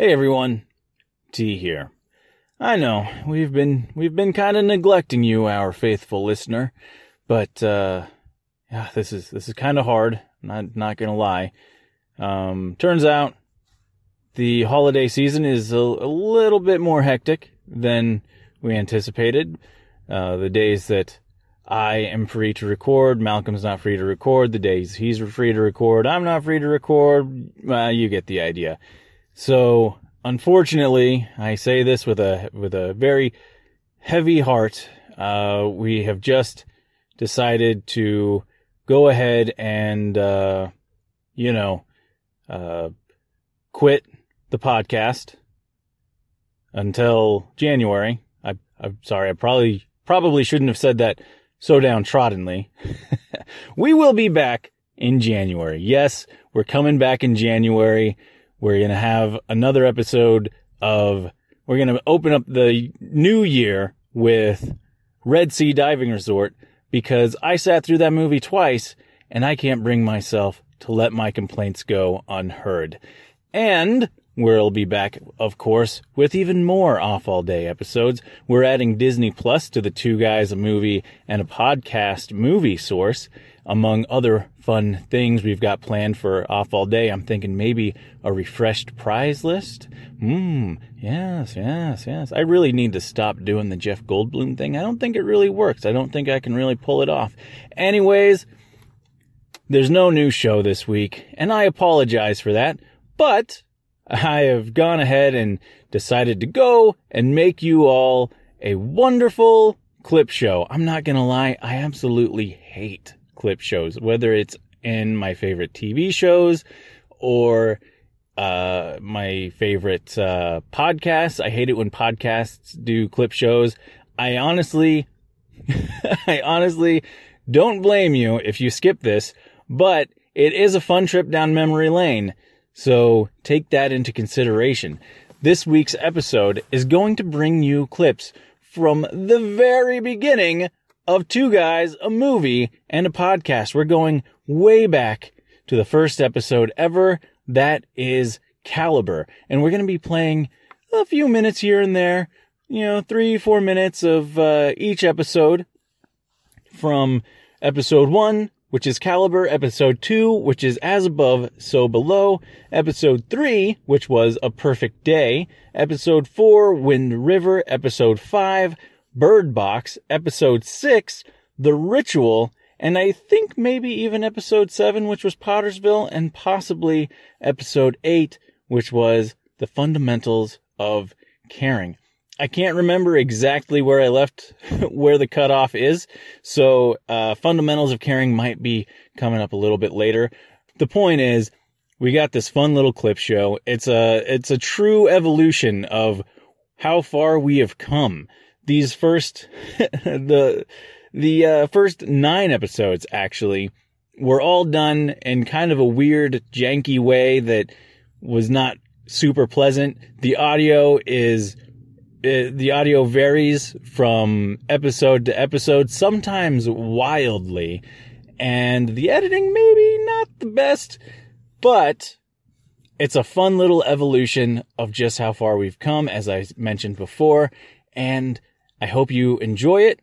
Hey everyone, T here. I know we've been we've been kind of neglecting you, our faithful listener, but uh, yeah, this is this is kind of hard. Not not gonna lie. Um, turns out the holiday season is a, a little bit more hectic than we anticipated. Uh, the days that I am free to record, Malcolm's not free to record. The days he's free to record, I'm not free to record. Uh, you get the idea. So, unfortunately, I say this with a with a very heavy heart. Uh, we have just decided to go ahead and, uh, you know, uh, quit the podcast until January. I, I'm sorry. I probably probably shouldn't have said that so downtroddenly. we will be back in January. Yes, we're coming back in January. We're going to have another episode of, we're going to open up the new year with Red Sea Diving Resort because I sat through that movie twice and I can't bring myself to let my complaints go unheard. And We'll be back, of course, with even more Off All Day episodes. We're adding Disney Plus to the Two Guys, a Movie, and a Podcast movie source. Among other fun things we've got planned for Off All Day, I'm thinking maybe a refreshed prize list. Mmm, yes, yes, yes. I really need to stop doing the Jeff Goldblum thing. I don't think it really works. I don't think I can really pull it off. Anyways, there's no new show this week, and I apologize for that, but I have gone ahead and decided to go and make you all a wonderful clip show. I'm not to lie, I absolutely hate clip shows, whether it's in my favorite TV shows or uh, my favorite uh, podcasts. I hate it when podcasts do clip shows. I honestly, I honestly don't blame you if you skip this, but it is a fun trip down memory lane. So take that into consideration. This week's episode is going to bring you clips from the very beginning of Two Guys, a movie, and a podcast. We're going way back to the first episode ever. That is Caliber. And we're going to be playing a few minutes here and there, you know, three, four minutes of uh, each episode from episode one which is Caliber, episode 2, which is As Above, So Below, episode 3, which was A Perfect Day, episode 4, Wind River, episode 5, Bird Box, episode 6, The Ritual, and I think maybe even episode 7, which was Pottersville, and possibly episode 8, which was The Fundamentals of Caring. I can't remember exactly where I left where the cutoff is. So, uh, fundamentals of caring might be coming up a little bit later. The point is, we got this fun little clip show. It's a, it's a true evolution of how far we have come. These first, the, the, uh, first nine episodes actually were all done in kind of a weird, janky way that was not super pleasant. The audio is, it, the audio varies from episode to episode, sometimes wildly, and the editing maybe not the best, but it's a fun little evolution of just how far we've come, as I mentioned before, and I hope you enjoy it.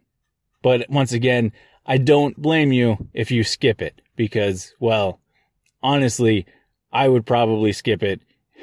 But once again, I don't blame you if you skip it because, well, honestly, I would probably skip it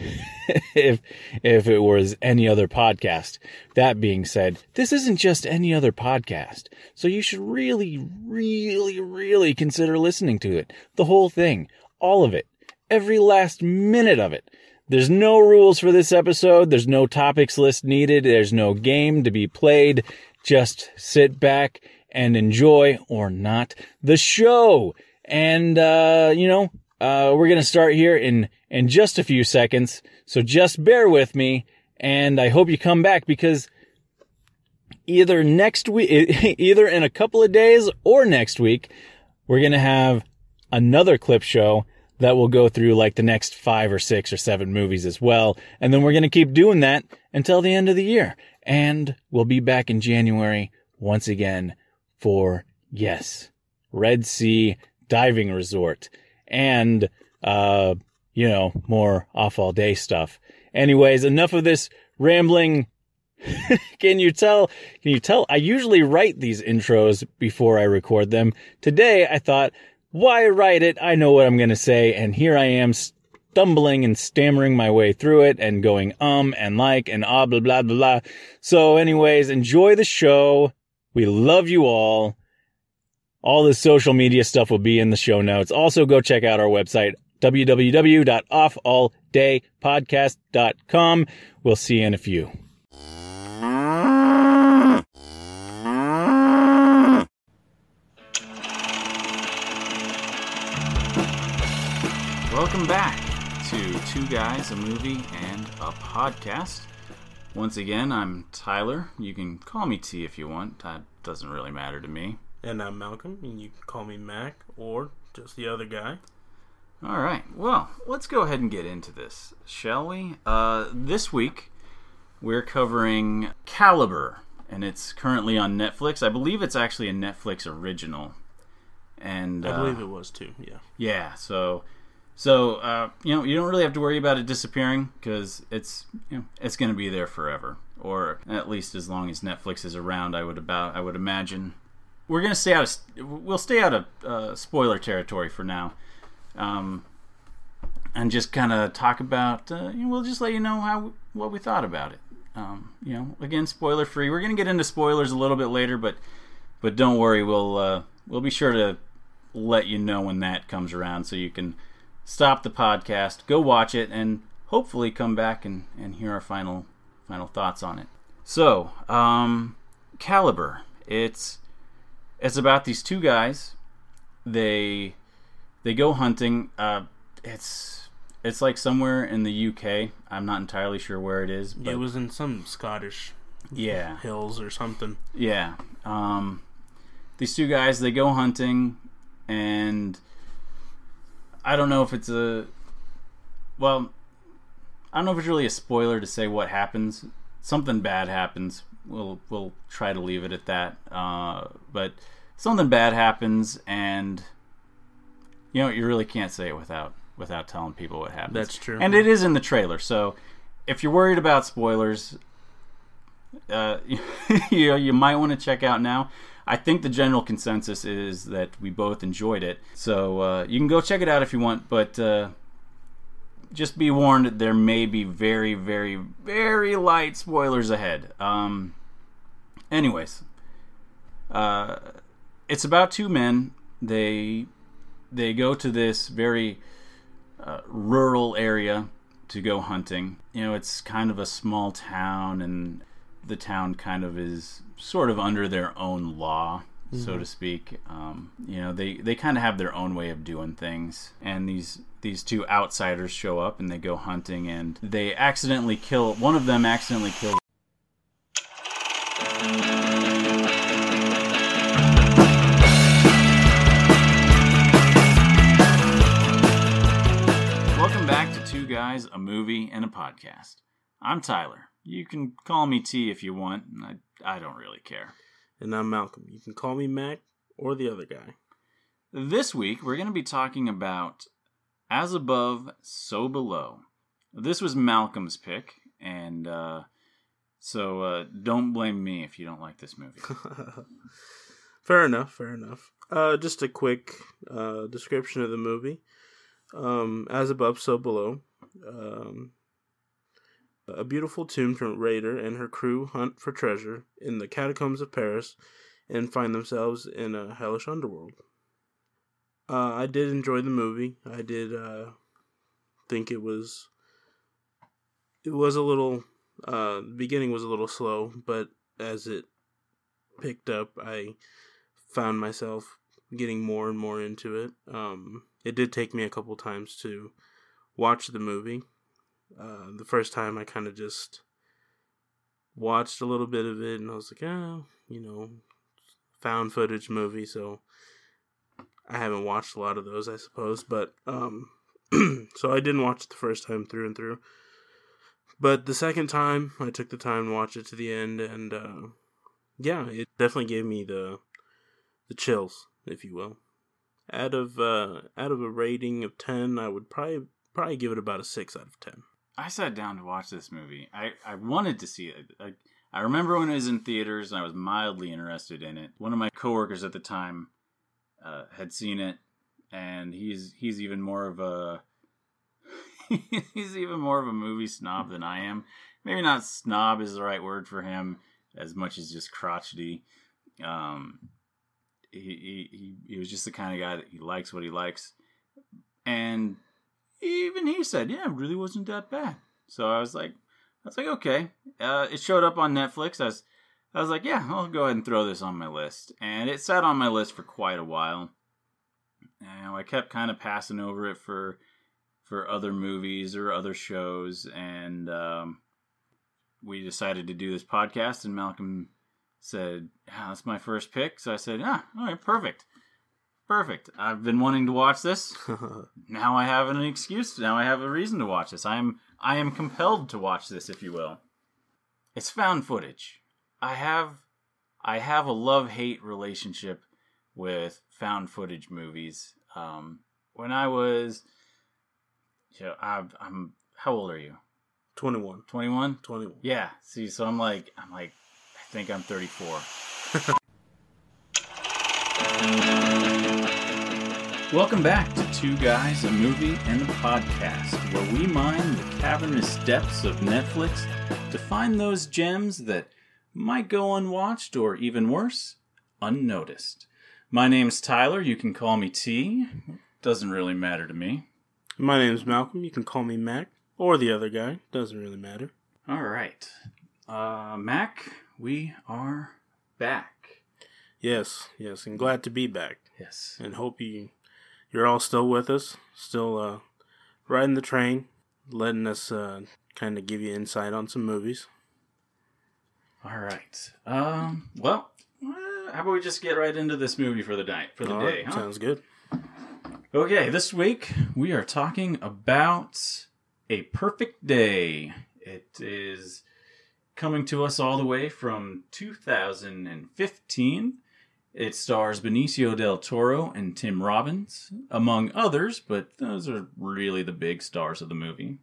if if it was any other podcast. That being said, this isn't just any other podcast. So you should really really really consider listening to it. The whole thing, all of it, every last minute of it. There's no rules for this episode. There's no topics list needed. There's no game to be played. Just sit back and enjoy or not the show. And uh, you know, uh, we're gonna start here in in just a few seconds. So just bear with me and I hope you come back because either next week, either in a couple of days or next week, we're going to have another clip show that will go through like the next five or six or seven movies as well. And then we're going to keep doing that until the end of the year. And we'll be back in January once again for yes, Red Sea Diving Resort. And, uh, you know, more off all day stuff. Anyways, enough of this rambling. can you tell? Can you tell? I usually write these intros before I record them. Today I thought, why write it? I know what I'm going to say. And here I am stumbling and stammering my way through it and going um and like and ah blah blah blah blah. So anyways, enjoy the show. We love you all. All the social media stuff will be in the show notes. Also go check out our website, www.offalldaypodcast.com. We'll see you in a few. Two Guys, a Movie, and a Podcast. Once again, I'm Tyler. You can call me T if you want. That doesn't really matter to me. And I'm Malcolm, and you can call me Mac or just the other guy. All right. Well, let's go ahead and get into this, shall we? Uh, this week, we're covering Caliber, and it's currently on Netflix. I believe it's actually a Netflix original. And I uh, believe it was too. Yeah. Yeah, so so uh, you know you don't really have to worry about it disappearing because it's you know it's going to be there forever, or at least as long as Netflix is around. I would about I would imagine we're going to stay out of we'll stay out of uh, spoiler territory for now, um, and just kind of talk about. Uh, you know, we'll just let you know how what we thought about it. Um, you know, again, spoiler free. We're going to get into spoilers a little bit later, but but don't worry, we'll uh, we'll be sure to let you know when that comes around so you can stop the podcast, go watch it, and hopefully come back and, and hear our final final thoughts on it. So, um, Caliber. It's it's about these two guys. They they go hunting. Uh, it's it's like somewhere in the UK. I'm not entirely sure where it is. But it was in some Scottish yeah hills or something. yeah. Um, these two guys they go hunting, and I don't know if it's a well, I don't know if it's really a spoiler to say what happens. Something bad happens. We'll we'll try to leave it at that. Uh, but something bad happens, and you know you really can't say it without without telling people what happens. That's true. And it is in the trailer, so if you're worried about spoilers, uh, you you might want to check out now. I think the general consensus is that we both enjoyed it, so uh, you can go check it out if you want. But uh, just be warned, there may be very, very, very light spoilers ahead. Um, anyways, uh, it's about two men. They they go to this very uh, rural area to go hunting. You know, it's kind of a small town, and the town kind of is sort of under their own law, so to speak. Um, you know, they they kind of have their own way of doing things, and these these two outsiders show up and they go hunting, and they accidentally kill one of them. Accidentally kills. Welcome back to Two Guys, a Movie, and a Podcast. I'm Tyler. You can call me T if you want. I, I don't really care. And I'm Malcolm. You can call me Mac or the other guy. This week, we're going to be talking about As Above, So Below. This was Malcolm's pick, and uh, so uh, don't blame me if you don't like this movie. fair enough. Fair enough. Uh, just a quick uh, description of the movie. Um, as above, so below. Um, a beautiful Tomb from Raider and her crew hunt for treasure in the catacombs of Paris and find themselves in a hellish underworld. Uh, I did enjoy the movie. I did uh, think it was it was a little uh, the beginning was a little slow, but as it picked up, I found myself getting more and more into it. Um, it did take me a couple times to watch the movie. Uh, the first time I kind of just watched a little bit of it and I was like, oh, you know, found footage movie, so I haven't watched a lot of those, I suppose. But um, so I didn't watch it the first time through and through. But the second time, I took the time to watch it to the end, and uh, yeah, it definitely gave me the the chills, if you will. Out of uh, out of a rating of ten, I would probably probably give it about a six out of ten. I sat down to watch this movie. I, I wanted to see it. I, I remember when it was in theaters and I was mildly interested in it. One of my coworkers at the time uh, had seen it, and he's he's even more of a he's even more of a movie snob than I am. Maybe not snob is the right word for him, as much as just crotchety. Um, he, he he was just the kind of guy that he likes what he likes, and even he said, "Yeah, it really wasn't that bad." So I was like, I was like, okay. Uh, it showed up on Netflix. I was, I was like, yeah, I'll go ahead and throw this on my list, and it sat on my list for quite a while. And I kept kind of passing over it for for other movies or other shows, and um, we decided to do this podcast. And Malcolm said, yeah, "That's my first pick." So I said, "Ah, all right, perfect." Perfect. I've been wanting to watch this. now I have an excuse. Now I have a reason to watch this. I am I am compelled to watch this, if you will. It's found footage. I have I have a love hate relationship with found footage movies. Um, when I was, you know, I, I'm how old are you? 21. 21. 21. Yeah. See, so I'm like I'm like I think I'm 34. Welcome back to Two Guys, a Movie, and a Podcast, where we mine the cavernous depths of Netflix to find those gems that might go unwatched or even worse, unnoticed. My name's Tyler. You can call me T. Doesn't really matter to me. My name's Malcolm. You can call me Mac or the other guy. Doesn't really matter. All right. Uh, Mac, we are back. Yes, yes, and glad to be back. Yes. And hope you you're all still with us, still uh, riding the train, letting us uh, kind of give you insight on some movies. All right. Um. Well, uh, how about we just get right into this movie for the night for the All day? right, huh? Sounds good. Okay, this week we are talking about A Perfect Day. It is coming to us all the way from 2015. It stars Benicio del Toro and Tim Robbins, among others, but those are really the big stars of the movie.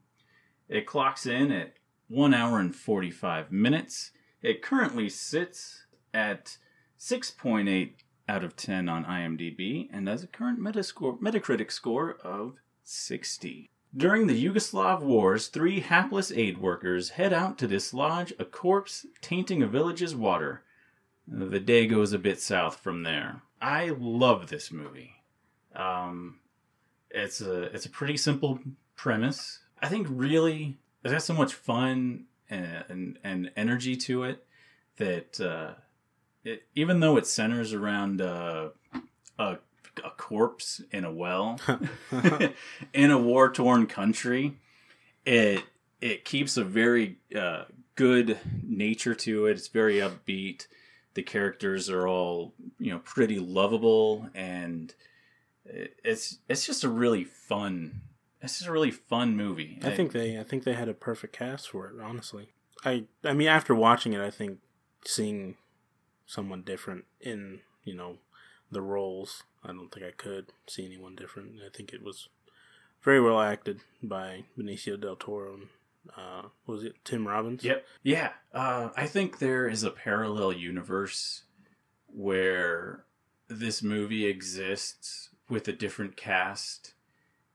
It clocks in at 1 hour and 45 minutes. It currently sits at 6.8 out of 10 on IMDb and has a current Metacritic score of 60. During the Yugoslav wars, three hapless aid workers head out to dislodge a corpse tainting a village's water. The day goes a bit south from there. I love this movie. Um, it's a it's a pretty simple premise. I think really it has got so much fun and and, and energy to it that uh, it, even though it centers around uh, a a corpse in a well in a war torn country, it it keeps a very uh, good nature to it. It's very upbeat. The characters are all you know pretty lovable, and it's it's just a really fun. It's just a really fun movie. I think they I think they had a perfect cast for it, honestly. I I mean after watching it I think seeing someone different in, you know, the roles, I don't think I could see anyone different. I think it was very well acted by Benicio del Toro and uh what was it Tim Robbins? Yep. Yeah. Uh, I think there is a parallel universe where this movie exists with a different cast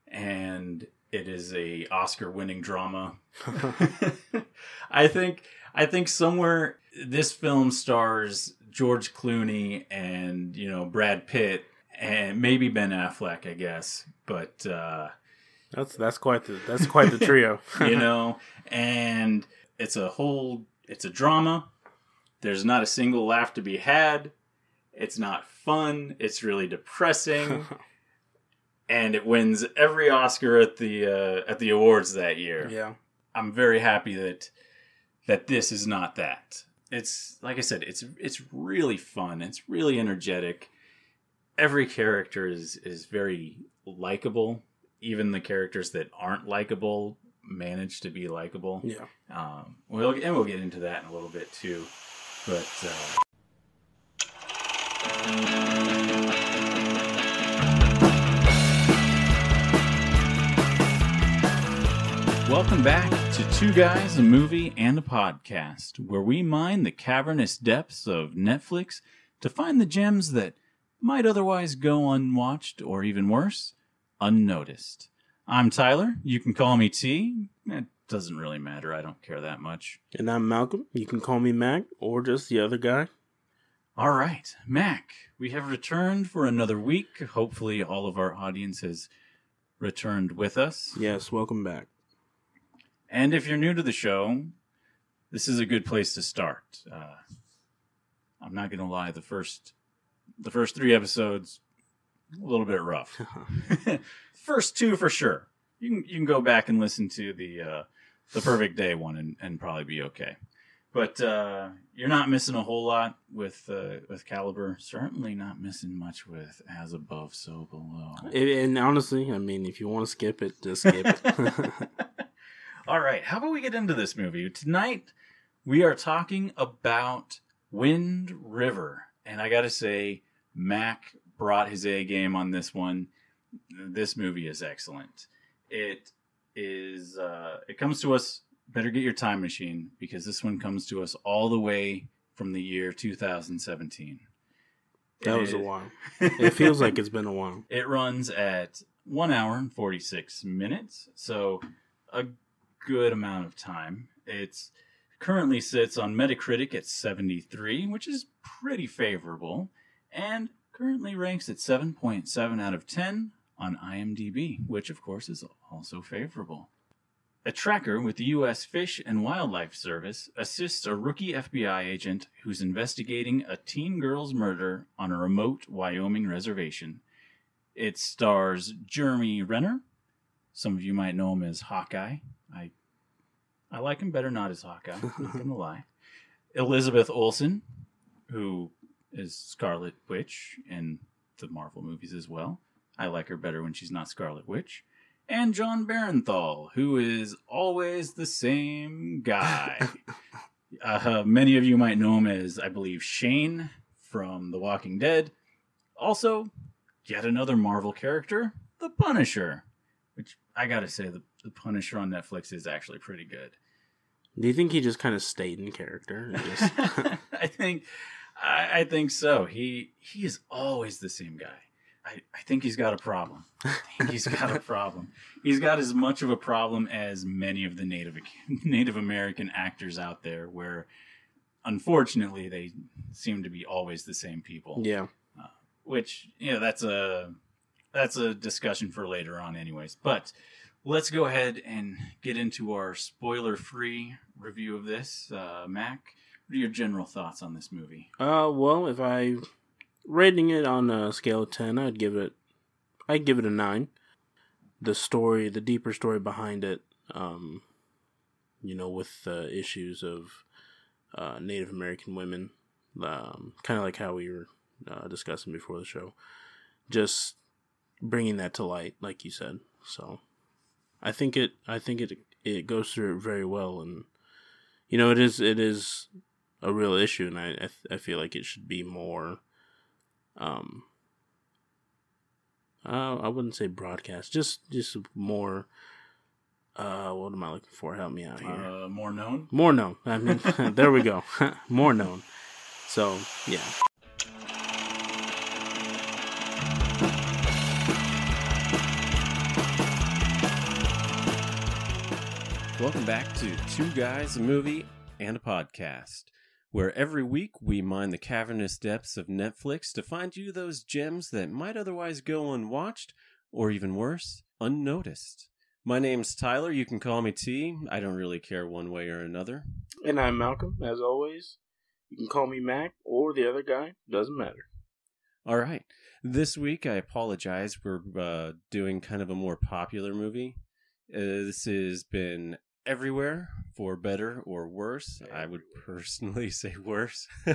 and it is a Oscar winning drama. I think I think somewhere this film stars George Clooney and, you know, Brad Pitt and maybe Ben Affleck, I guess. But uh That's that's quite the that's quite the trio. you know? And it's a whole it's a drama. There's not a single laugh to be had. It's not fun. It's really depressing. And it wins every oscar at the uh, at the awards that year. Yeah. i'm very happy that that this is not that. It's like i said it's it's really fun. It's really energetic. Every character is is very likable even the characters that aren't likable manage to be likable. Yeah. um we'll and we'll get into that in a little bit too. But uh Welcome back to Two Guys, a Movie, and a Podcast, where we mine the cavernous depths of Netflix to find the gems that might otherwise go unwatched, or even worse, unnoticed. I'm Tyler. You can call me T. It doesn't really matter. I don't care that much. And I'm Malcolm. You can call me Mac or just the other guy. All right, Mac, we have returned for another week. Hopefully, all of our audience has returned with us. Yes, welcome back. And if you're new to the show, this is a good place to start. Uh, I'm not going to lie, the first the first three episodes a little bit rough. first two for sure. You can you can go back and listen to the uh, the perfect day one and, and probably be okay. But uh, you're not missing a whole lot with uh, with Caliber. Certainly not missing much with As Above, So Below. And, and honestly, I mean, if you want to skip it, just skip it. All right, how about we get into this movie tonight? We are talking about Wind River, and I got to say, Mac brought his A game on this one. This movie is excellent. It is. Uh, it comes to us. Better get your time machine because this one comes to us all the way from the year 2017. that It was a while. It feels like it's been a while. It runs at one hour and 46 minutes, so a good amount of time. It's currently sits on Metacritic at 73, which is pretty favorable, and currently ranks at 7.7 out of 10 on IMDb, which of course is also favorable. A tracker with the U.S. Fish and Wildlife Service assists a rookie FBI agent who's investigating a teen girl's murder on a remote Wyoming reservation. It stars Jeremy Renner. Some of you might know him as Hawkeye. I I like him better not as Hawkeye, not gonna lie. Elizabeth Olsen, who is Scarlet Witch in the Marvel movies as well. I like her better when she's not Scarlet Witch. And Jon Bernthal, who is always the same guy. uh, many of you might know him as, I believe, Shane from The Walking Dead. Also, yet another Marvel character, the Punisher, which I gotta say, the, the Punisher on Netflix is actually pretty good. Do you think he just kind of stayed in character? just- I think, I, I think so. He he is always the same guy. I, I think he's got a problem. I think he's got a problem. He's got as much of a problem as many of the Native Native American actors out there, where unfortunately they seem to be always the same people. yeah. which you know that's a that's a discussion for later on anyways but let's go ahead and get into our spoiler free review of this uh, mac what are your general thoughts on this movie Uh, well, if I rating it on a scale of ten, I'd give it, I'd give it a nine. The story, the deeper story behind it, um, you know, with the issues of uh, Native American women, um, kind of like how we were uh, discussing before the show, just bringing that to light, like you said. So, I think it, I think it, it goes through it very well, and you know, it is, it is a real issue, and I I, th- I feel like it should be more. Um, uh, I wouldn't say broadcast, just just more. Uh, what am I looking for? Help me out here. uh, more known more known. I mean, there we go. more known. So yeah, Welcome back to Two Guys, a Movie, and a Podcast, where every week we mine the cavernous depths of Netflix to find you those gems that might otherwise go unwatched, or even worse, unnoticed. My name's Tyler. You can call me T. I don't really care one way or another. and I'm Malcolm. As always, you can call me Mac or the other guy. Doesn't matter. All right. This week, I apologize. We're uh, doing kind of a more popular movie. Uh, this has been everywhere for better or worse. I would personally say worse.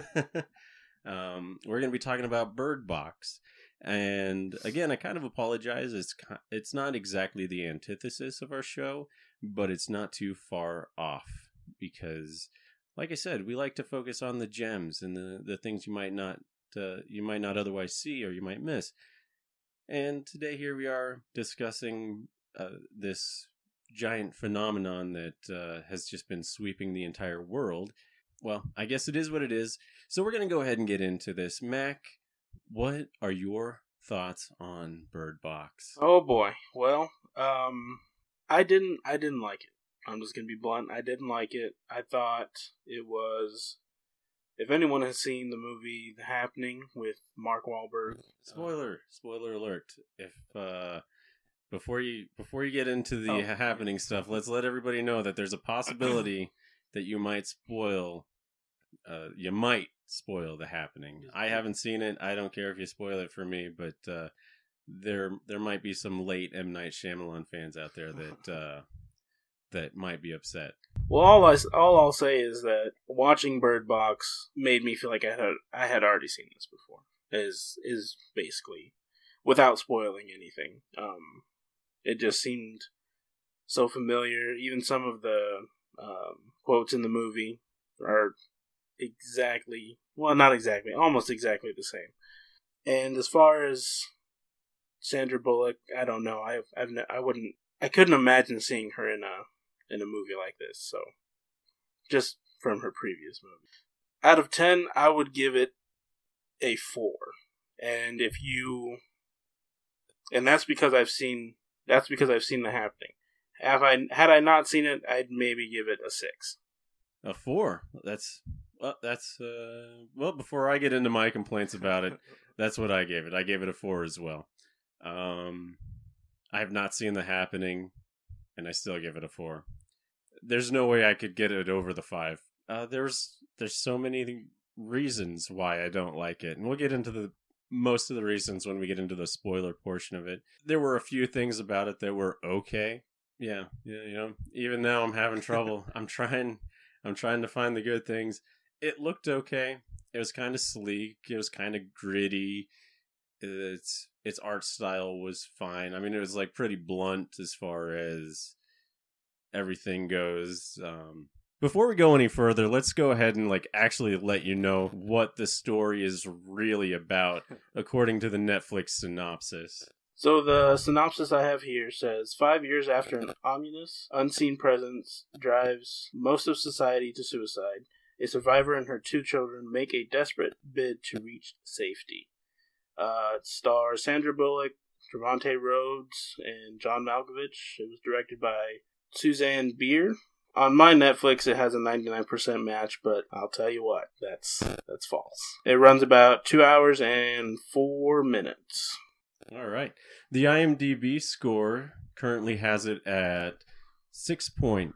um, we're going to be talking about Bird Box. And again, I kind of apologize. It's it's not exactly the antithesis of our show, but it's not too far off because, like I said, we like to focus on the gems and the, the things you might not uh, you might not otherwise see or you might miss. And today here we are discussing uh, this giant phenomenon that uh, has just been sweeping the entire world. Well, I guess it is what it is. So we're going to go ahead and get into this. Mac, what are your thoughts on Bird Box? Oh boy. Well, um, I didn't. I didn't like it. I'm just gonna be blunt. I didn't like it. I thought it was. If anyone has seen the movie The Happening with Mark Wahlberg, Spoiler, spoiler alert. If uh before you before you get into the Oh. happening stuff, let's let everybody know that there's a possibility that you might spoil uh you might spoil the happening. I haven't seen it. I don't care if you spoil it for me, but uh there there might be some late M Night Shyamalan fans out there that uh that might be upset. Well, all I all I'll say is that watching Bird Box made me feel like I had I had already seen this before. Is is basically without spoiling anything. Um, it just seemed so familiar. Even some of the um, quotes in the movie are exactly well, not exactly, almost exactly the same. And as far as Sandra Bullock, I don't know. I I've I wouldn't I couldn't imagine seeing her in a in a movie like this. So, just from her previous movie, out of ten, I would give it a four. And if you, and that's because I've seen that's because I've seen the happening. Have I had I not seen it, I'd maybe give it a six. A 4. That's well, that's uh well before I get into my complaints about it, That's what I gave it. I gave it a four as well. Um, I have not seen the happening, and I still give it a four. There's no way I could get it over the five. Uh, there's there's so many reasons why I don't like it, and we'll get into the most of the reasons when we get into the spoiler portion of it. There were a few things about it that were okay. Yeah, yeah, you know. Even now, I'm having trouble. I'm trying. I'm trying to find the good things. It looked okay. It was kind of sleek. It was kind of gritty. Its its art style was fine. I mean, it was like pretty blunt as far as everything goes. Um, before we go any further, let's go ahead and like actually let you know what the story is really about, according to the Netflix synopsis. So the synopsis I have here says five years after an ominous, unseen presence drives most of society to suicide, a survivor and her two children make a desperate bid to reach safety. Uh, it stars Sandra Bullock, Trevante Rhodes, and John Malkovich. It was directed by Susanne Bier. On my Netflix, it has a 99% match, but I'll tell you what, that's that's false. It runs about two hours and four minutes. All right. The IMDb score currently has it at 6.8,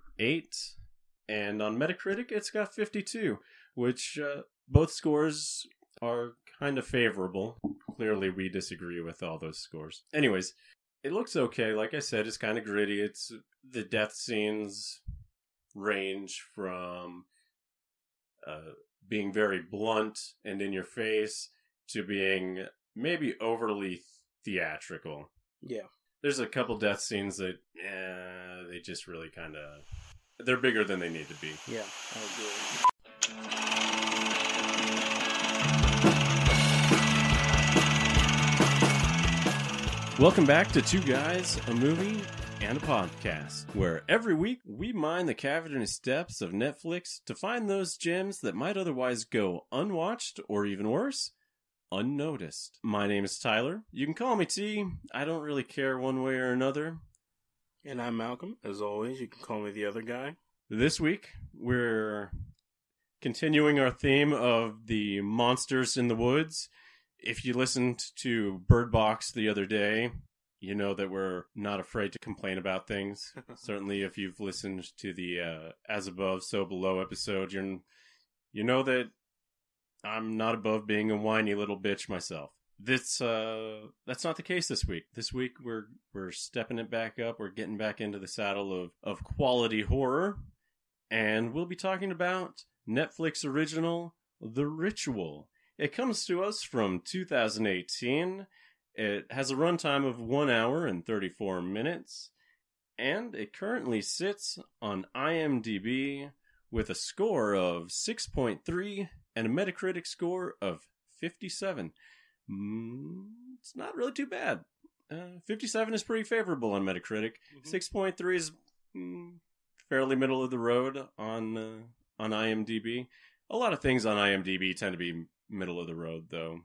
and on Metacritic, it's got 52, which uh, both scores are kind of favorable. Clearly, we disagree with all those scores. Anyways, it looks okay. Like I said, it's kind of gritty. It's the death scenes range from uh, being very blunt and in your face to being maybe overly theatrical. Yeah. There's a couple death scenes that, eh, they just really kind of, they're bigger than they need to be. Yeah, I agree. Welcome back to Two Guys, a Movie, and a Podcast, where every week we mine the cavernous depths of Netflix to find those gems that might otherwise go unwatched or even worse, unnoticed. My name is Tyler. You can call me T. I don't really care one way or another. And I'm Malcolm. As always, you can call me the other guy. This week we're continuing our theme of the monsters in the woods. If you listened to Bird Box the other day, you know that we're not afraid to complain about things. Certainly, if you've listened to the uh, "As Above, So Below" episode, you're you know that I'm not above being a whiny little bitch myself. This uh, that's not the case this week. This week we're we're stepping it back up. We're getting back into the saddle of of quality horror, and we'll be talking about Netflix original The Ritual. It comes to us from 2018. It has a runtime of 1 hour and 34 minutes, and it currently sits on IMDb with a score of 6.3 and a Metacritic score of 57. Mm, it's not really too bad. Uh, 57 is pretty favorable on Metacritic. Mhm. 6.3 is mm, fairly middle of the road on uh, on IMDb. A lot of things on IMDb tend to be middle of the road, though.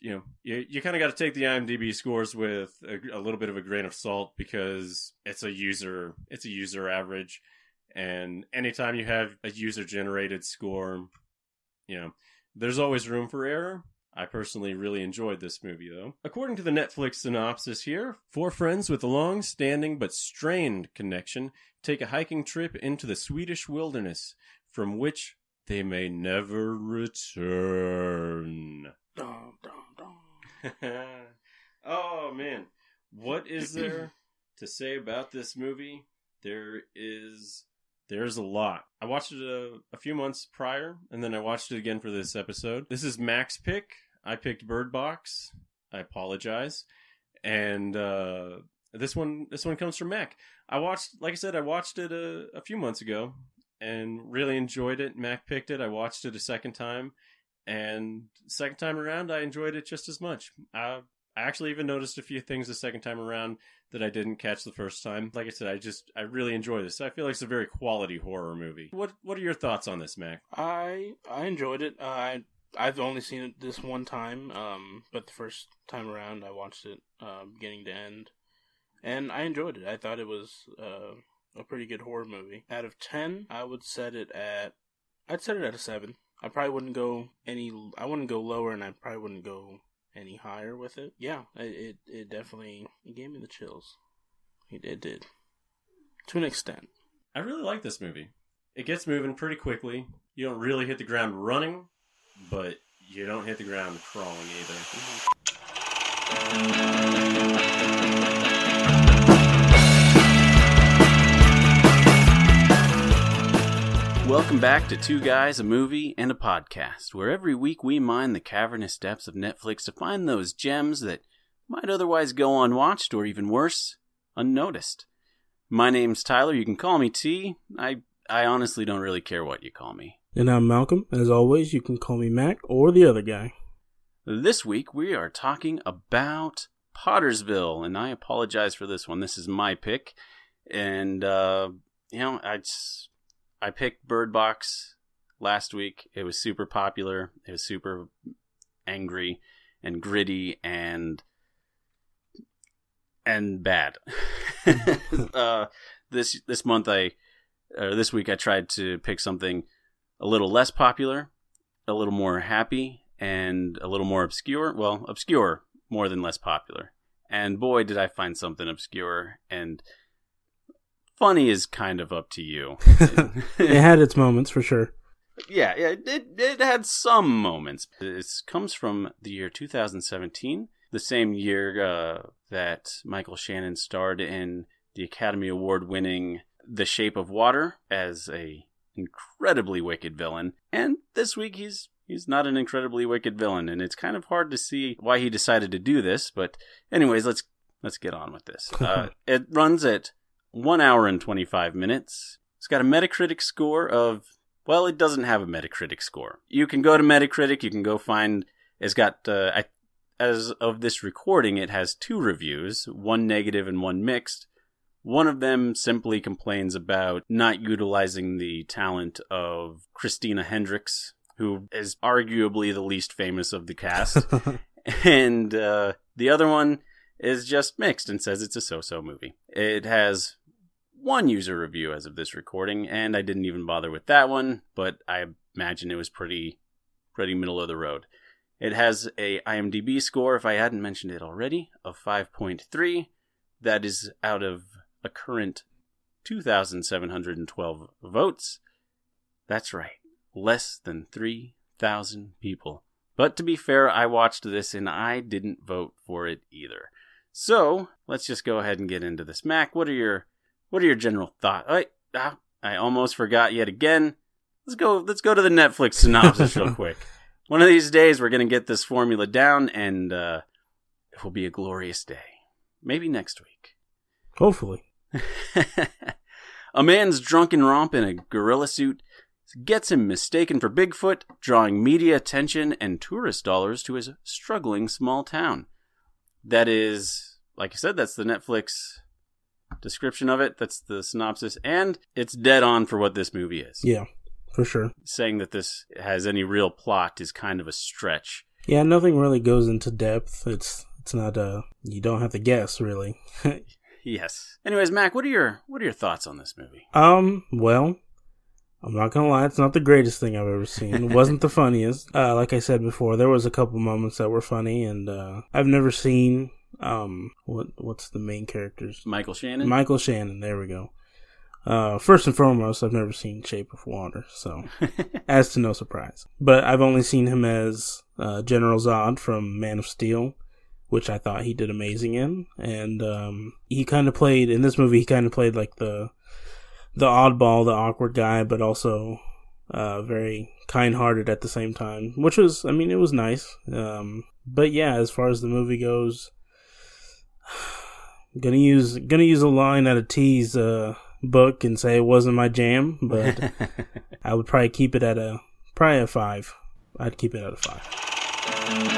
You know, you you kind of got to take the IMDb scores with a, a little bit of a grain of salt because it's a user it's a user average, and anytime you have a user generated score, you know, there's always room for error. I personally really enjoyed this movie, though. According to the Netflix synopsis here, four friends with a long standing but strained connection take a hiking trip into the Swedish wilderness, from which they may never return. oh, man. What is there to say about this movie? There is. There's a lot. I watched it a, a few months prior, and then I watched it again for this episode. This is Mac's pick. I picked Bird Box. I apologize. And uh, this one, this one comes from Mac. I watched, like I said, I watched it a, a few months ago and really enjoyed it. Mac picked it. I watched it a second time, and second time around, I enjoyed it just as much. Uh, I actually even noticed a few things the second time around that I didn't catch the first time. Like I said, I just I really enjoy this. I feel like it's a very quality horror movie. What What are your thoughts on this, Mac? I I enjoyed it. Uh, I I've only seen it this one time, um, but the first time around I watched it uh, beginning to end, and I enjoyed it. I thought it was uh, a pretty good horror movie. Out of ten, I would set it at I'd set it at a seven. I probably wouldn't go any. I wouldn't go lower, and I probably wouldn't go any higher with it. Yeah, it it, it definitely it gave me the chills. It, it did to an extent. I really like this movie. It gets moving pretty quickly. You don't really hit the ground running, but you don't hit the ground crawling either. Welcome back to Two Guys, a Movie, and a Podcast, where every week we mine the cavernous depths of Netflix to find those gems that might otherwise go unwatched or even worse, unnoticed. My name's Tyler. You can call me T. I I honestly don't really care what you call me. And I'm Malcolm. As always, you can call me Mac or the other guy. This week we are talking about Pottersville, and I apologize for this one. This is my pick, and uh, you know I just, I picked Bird Box last week. It was super popular. It was super angry and gritty and and bad. uh, this this month I or this week I tried to pick something a little less popular, a little more happy, and a little more obscure. Well, obscure more than less popular. And boy, did I find something obscure and funny is kind of up to you. it had its moments for sure. yeah, yeah, it it had some moments. This comes from the year 2017, the same year uh, that Michael Shannon starred in the Academy Award winning The Shape of Water as a incredibly wicked villain. And this week he's he's not an incredibly wicked villain, and it's kind of hard to see why he decided to do this. But anyways, let's let's get on with this. Uh, it runs at one hour and 25 minutes. It's got a Metacritic score of well, it doesn't have a Metacritic score. You can go to Metacritic. You can go find. It's got. Uh, I, as of this recording, it has two reviews, one negative and one mixed. One of them simply complains about not utilizing the talent of Christina Hendricks, who is arguably the least famous of the cast. and uh, the other one is just mixed and says it's a so-so movie. It has one user review as of this recording, and I didn't even bother with that one, but I imagine it was pretty pretty middle of the road. It has a IMDb score, if I hadn't mentioned it already, of 5.3. That is out of a current 2,712 votes. That's right, less than 3,000 people. But to be fair, I watched this and I didn't vote for it either. So let's just go ahead and get into this. Mac, what are your what are your general thoughts? I ah, I almost forgot yet again. Let's go. Let's go to the Netflix synopsis real quick. One of these days, we're gonna get this formula down, and uh, it will be a glorious day. Maybe next week. Hopefully. a man's drunken romp in a gorilla suit gets him mistaken for Bigfoot, drawing media attention and tourist dollars to his struggling small town. That is, like I said, that's the Netflix description of it. That's the synopsis, and it's dead on for what this movie is. Yeah, for sure. Saying that this has any real plot is kind of a stretch. Yeah, nothing really goes into depth. It's it's not uh you don't have to guess really. yes. Anyways, Mac, what are your what are your thoughts on this movie? Um, well, I'm not gonna lie, it's not the greatest thing I've ever seen. It wasn't the funniest. Uh, like I said before, there was a couple moments that were funny, and uh, I've never seen um what what's the main characters? Michael Shannon. Michael Shannon. There we go. Uh, first and foremost, I've never seen Shape of Water, so as to no surprise. But I've only seen him as uh, General Zod from Man of Steel, which I thought he did amazing in, and um, he kind of played in this movie. He kind of played like the the oddball, the awkward guy, but also uh, very kind-hearted at the same time, which was, I mean, it was nice. Um, but yeah, as far as the movie goes, gonna use gonna use a line out of T's uh, book and say it wasn't my jam, but I would probably keep it at a probably a five. I'd keep it at a five.